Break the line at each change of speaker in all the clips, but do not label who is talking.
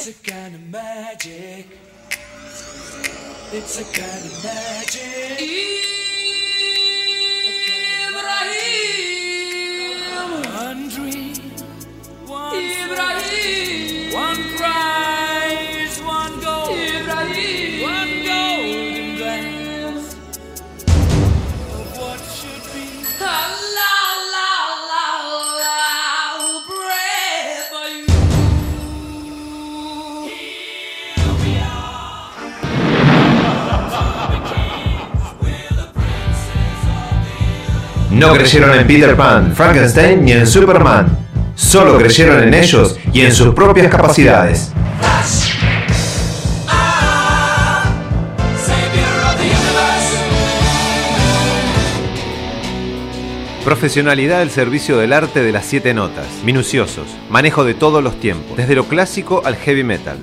It's a kind of magic. It's a kind of magic.
No creyeron en Peter Pan, Frankenstein ni en Superman. Solo creyeron en ellos y en sus propias capacidades. Profesionalidad al servicio del arte de las siete notas. Minuciosos. Manejo de todos los tiempos. Desde lo clásico al heavy metal.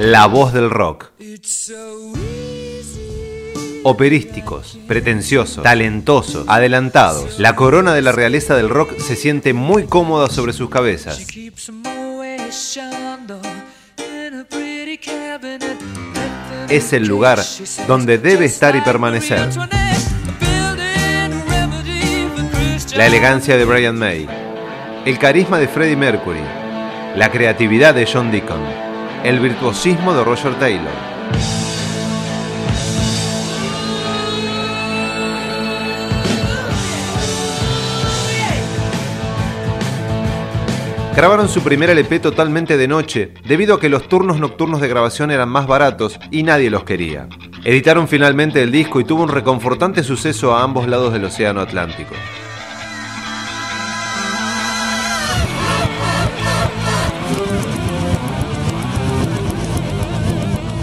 La voz del rock. Operísticos, pretenciosos, talentosos, adelantados. La corona de la realeza del rock se siente muy cómoda sobre sus cabezas.
'em.
Es el lugar donde debe estar y permanecer. La elegancia de Brian May, el carisma de Freddie Mercury, la creatividad de John Deacon, el virtuosismo de Roger Taylor. Grabaron su primer LP totalmente de noche, debido a que los turnos nocturnos de grabación eran más baratos y nadie los quería. Editaron finalmente el disco y tuvo un reconfortante suceso a ambos lados del Océano Atlántico.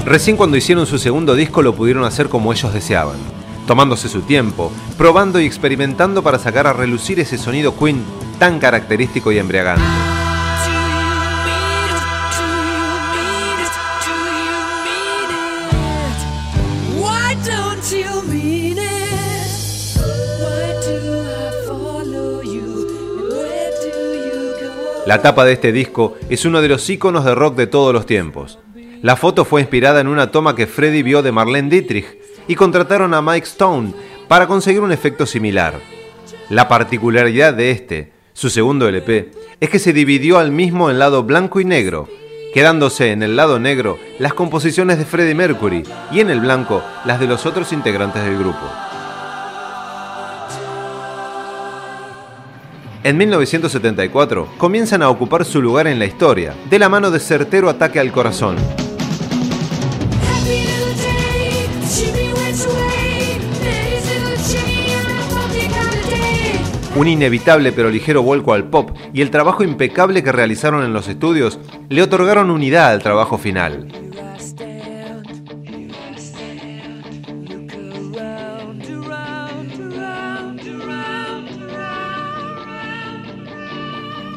Recién cuando hicieron su segundo disco lo pudieron hacer como ellos deseaban, tomándose su tiempo, probando y experimentando para sacar a relucir ese sonido Queen tan característico y embriagante. La tapa de este disco es uno de los íconos de rock de todos los tiempos. La foto fue inspirada en una toma que Freddy vio de Marlene Dietrich y contrataron a Mike Stone para conseguir un efecto similar. La particularidad de este, su segundo LP, es que se dividió al mismo en lado blanco y negro, quedándose en el lado negro las composiciones de Freddie Mercury y en el blanco las de los otros integrantes del grupo. En 1974 comienzan a ocupar su lugar en la historia, de la mano de certero ataque al corazón. Un inevitable pero ligero vuelco al pop y el trabajo impecable que realizaron en los estudios le otorgaron unidad al trabajo final.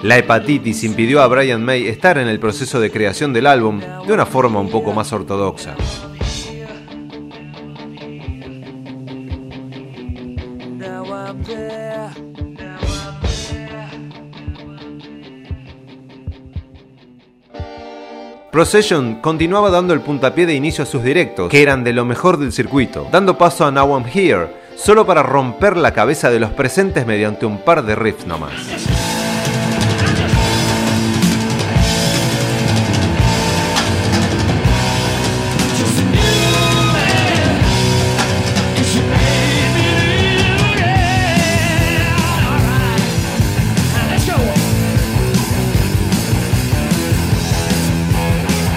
La hepatitis impidió a Brian May estar en el proceso de creación del álbum de una forma un poco más ortodoxa. Procession continuaba dando el puntapié de inicio a sus directos, que eran de lo mejor del circuito, dando paso a Now I'm Here, solo para romper la cabeza de los presentes mediante un par de riffs nomás.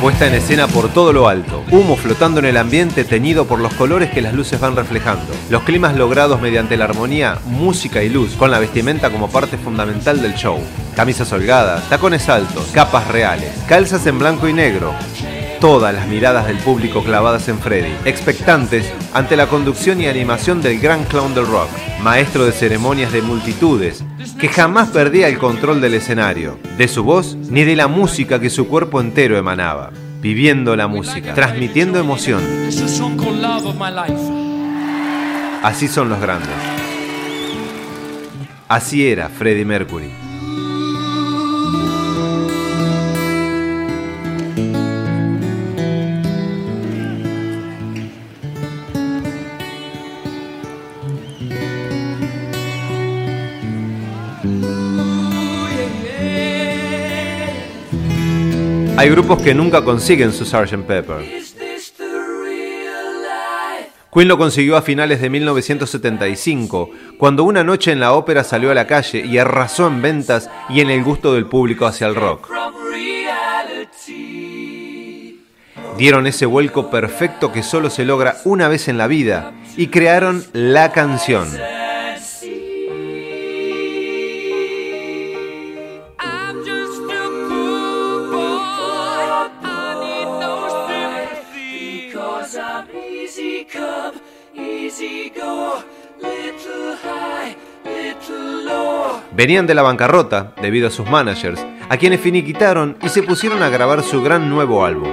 Puesta en escena por todo lo alto, humo flotando en el ambiente teñido por los colores que las luces van reflejando, los climas logrados mediante la armonía, música y luz, con la vestimenta como parte fundamental del show. Camisas holgadas, tacones altos, capas reales, calzas en blanco y negro. Todas las miradas del público clavadas en Freddy, expectantes ante la conducción y animación del gran clown del rock, maestro de ceremonias de multitudes, que jamás perdía el control del escenario, de su voz ni de la música que su cuerpo entero emanaba, viviendo la música, transmitiendo emoción. Así son los grandes. Así era Freddie Mercury. Hay grupos que nunca consiguen su Sgt. Pepper. Queen lo consiguió a finales de 1975, cuando una noche en la ópera salió a la calle y arrasó en ventas y en el gusto del público hacia el rock. Dieron ese vuelco perfecto que solo se logra una vez en la vida y crearon la canción. Venían de la bancarrota debido a sus managers, a quienes finiquitaron y se pusieron a grabar su gran nuevo álbum.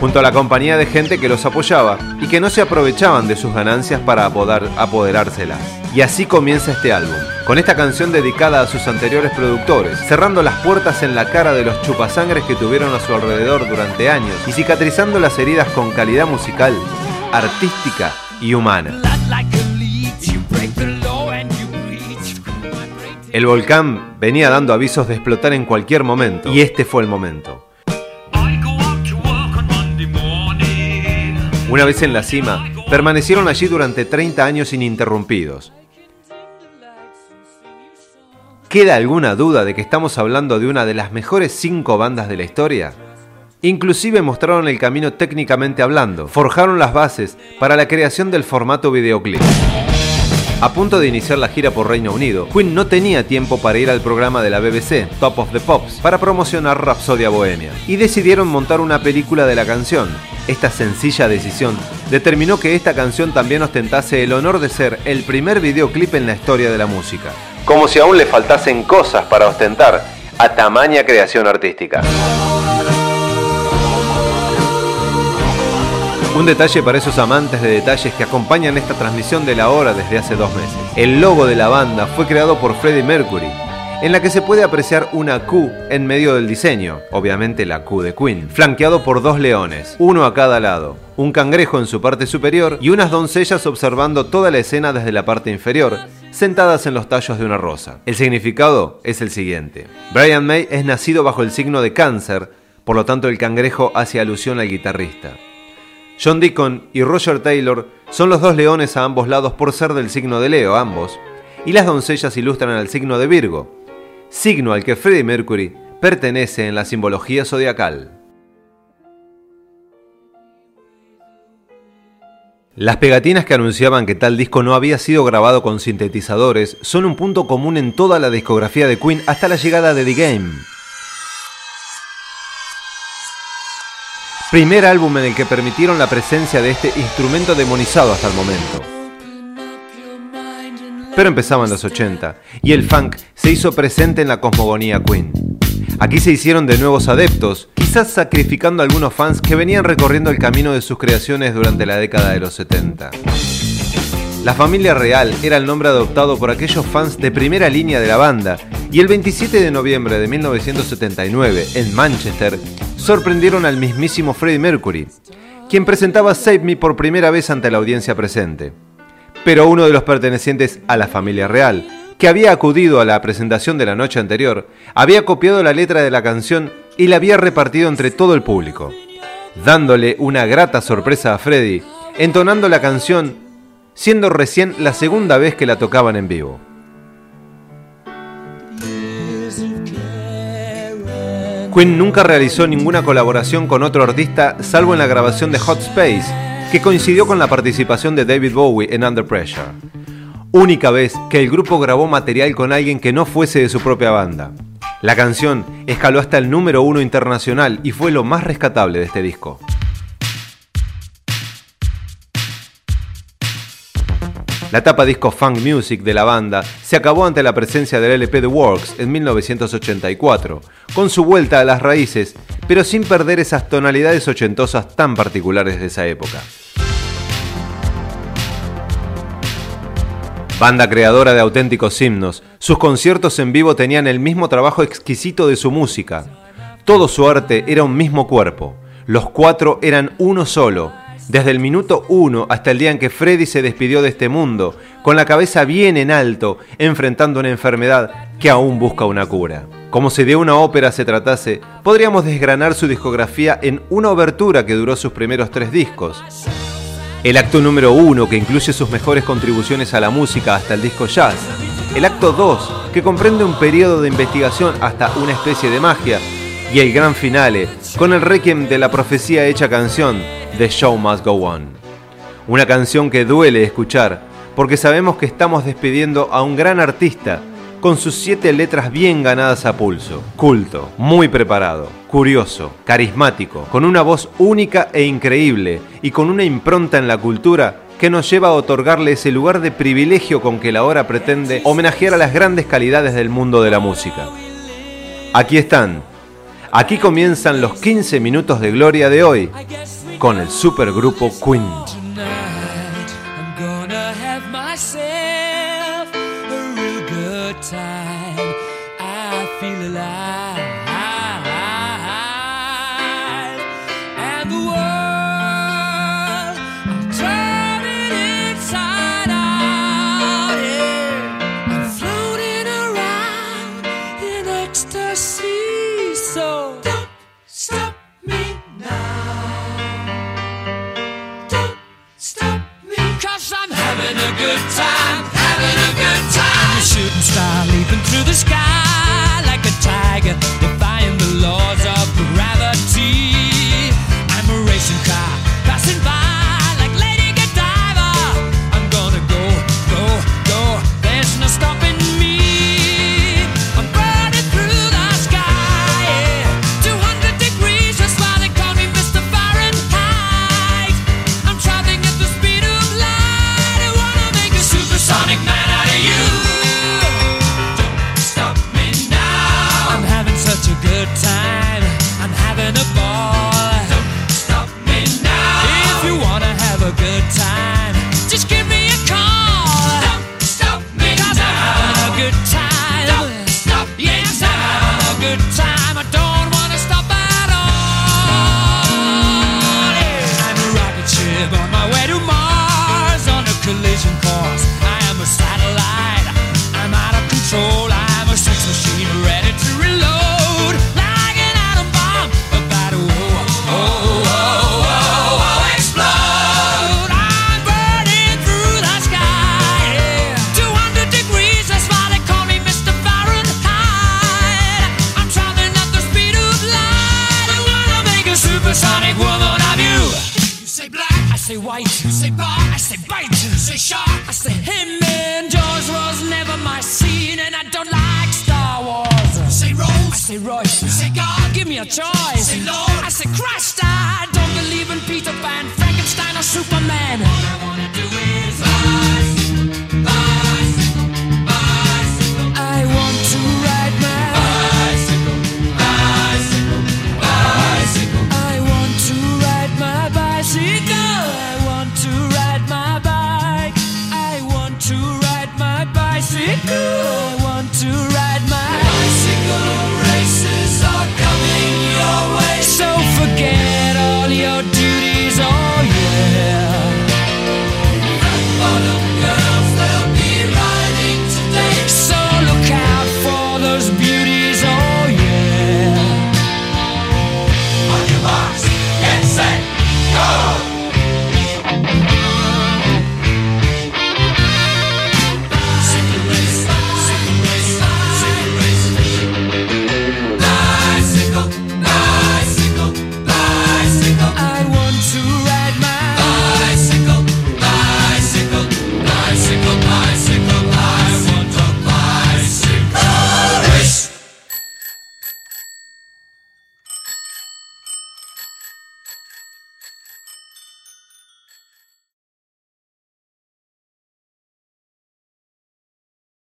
Junto a la compañía de gente que los apoyaba y que no se aprovechaban de sus ganancias para apoderárselas. Y así comienza este álbum, con esta canción dedicada a sus anteriores productores, cerrando las puertas en la cara de los chupasangres que tuvieron a su alrededor durante años y cicatrizando las heridas con calidad musical, artística y humana. El volcán venía dando avisos de explotar en cualquier momento, y este fue el momento. Una vez en la cima, permanecieron allí durante 30 años ininterrumpidos. ¿Queda alguna duda de que estamos hablando de una de las mejores cinco bandas de la historia? Inclusive mostraron el camino técnicamente hablando, forjaron las bases para la creación del formato videoclip. A punto de iniciar la gira por Reino Unido, Queen no tenía tiempo para ir al programa de la BBC, Top of the Pops, para promocionar Rhapsodia Bohemia, y decidieron montar una película de la canción. Esta sencilla decisión determinó que esta canción también ostentase el honor de ser el primer videoclip en la historia de la música. Como si aún le faltasen cosas para ostentar a tamaña creación artística. Un detalle para esos amantes de detalles que acompañan esta transmisión de la hora desde hace dos meses. El logo de la banda fue creado por Freddie Mercury, en la que se puede apreciar una Q en medio del diseño, obviamente la Q de Queen, flanqueado por dos leones, uno a cada lado, un cangrejo en su parte superior y unas doncellas observando toda la escena desde la parte inferior, sentadas en los tallos de una rosa. El significado es el siguiente. Brian May es nacido bajo el signo de cáncer, por lo tanto el cangrejo hace alusión al guitarrista. John Deacon y Roger Taylor son los dos leones a ambos lados por ser del signo de Leo, ambos, y las doncellas ilustran al signo de Virgo, signo al que Freddie Mercury pertenece en la simbología zodiacal. Las pegatinas que anunciaban que tal disco no había sido grabado con sintetizadores son un punto común en toda la discografía de Queen hasta la llegada de The Game. Primer álbum en el que permitieron la presencia de este instrumento demonizado hasta el momento. Pero empezaban los 80 y el funk se hizo presente en la cosmogonía Queen. Aquí se hicieron de nuevos adeptos, quizás sacrificando a algunos fans que venían recorriendo el camino de sus creaciones durante la década de los 70. La familia real era el nombre adoptado por aquellos fans de primera línea de la banda, y el 27 de noviembre de 1979, en Manchester, sorprendieron al mismísimo Freddie Mercury, quien presentaba Save Me por primera vez ante la audiencia presente. Pero uno de los pertenecientes a la familia real, que había acudido a la presentación de la noche anterior, había copiado la letra de la canción y la había repartido entre todo el público, dándole una grata sorpresa a Freddie, entonando la canción, siendo recién la segunda vez que la tocaban en vivo. Queen nunca realizó ninguna colaboración con otro artista salvo en la grabación de Hot Space, que coincidió con la participación de David Bowie en Under Pressure. Única vez que el grupo grabó material con alguien que no fuese de su propia banda. La canción escaló hasta el número uno internacional y fue lo más rescatable de este disco. La etapa disco funk music de la banda se acabó ante la presencia del LP The Works en 1984, con su vuelta a las raíces, pero sin perder esas tonalidades ochentosas tan particulares de esa época. Banda creadora de auténticos himnos, sus conciertos en vivo tenían el mismo trabajo exquisito de su música. Todo su arte era un mismo cuerpo. Los cuatro eran uno solo, desde el minuto uno hasta el día en que Freddy se despidió de este mundo, con la cabeza bien en alto, enfrentando una enfermedad que aún busca una cura.
Como si de una ópera se tratase, podríamos desgranar su discografía en una obertura que duró sus primeros tres discos. El acto número uno, que incluye sus mejores contribuciones a la música hasta el disco jazz. El acto 2, que comprende un periodo de investigación hasta una especie de magia. Y el gran finale, con el requiem de la profecía hecha canción, The Show Must Go On. Una canción que duele escuchar, porque sabemos que estamos despidiendo a un gran artista, con sus siete letras bien ganadas a pulso. Culto, muy preparado, curioso, carismático, con una voz única e increíble y con una impronta en la cultura que nos lleva a otorgarle ese lugar de privilegio con que la hora pretende homenajear a las grandes calidades del mundo de la música. Aquí están. Aquí comienzan los 15 minutos de gloria de hoy con el supergrupo Queen.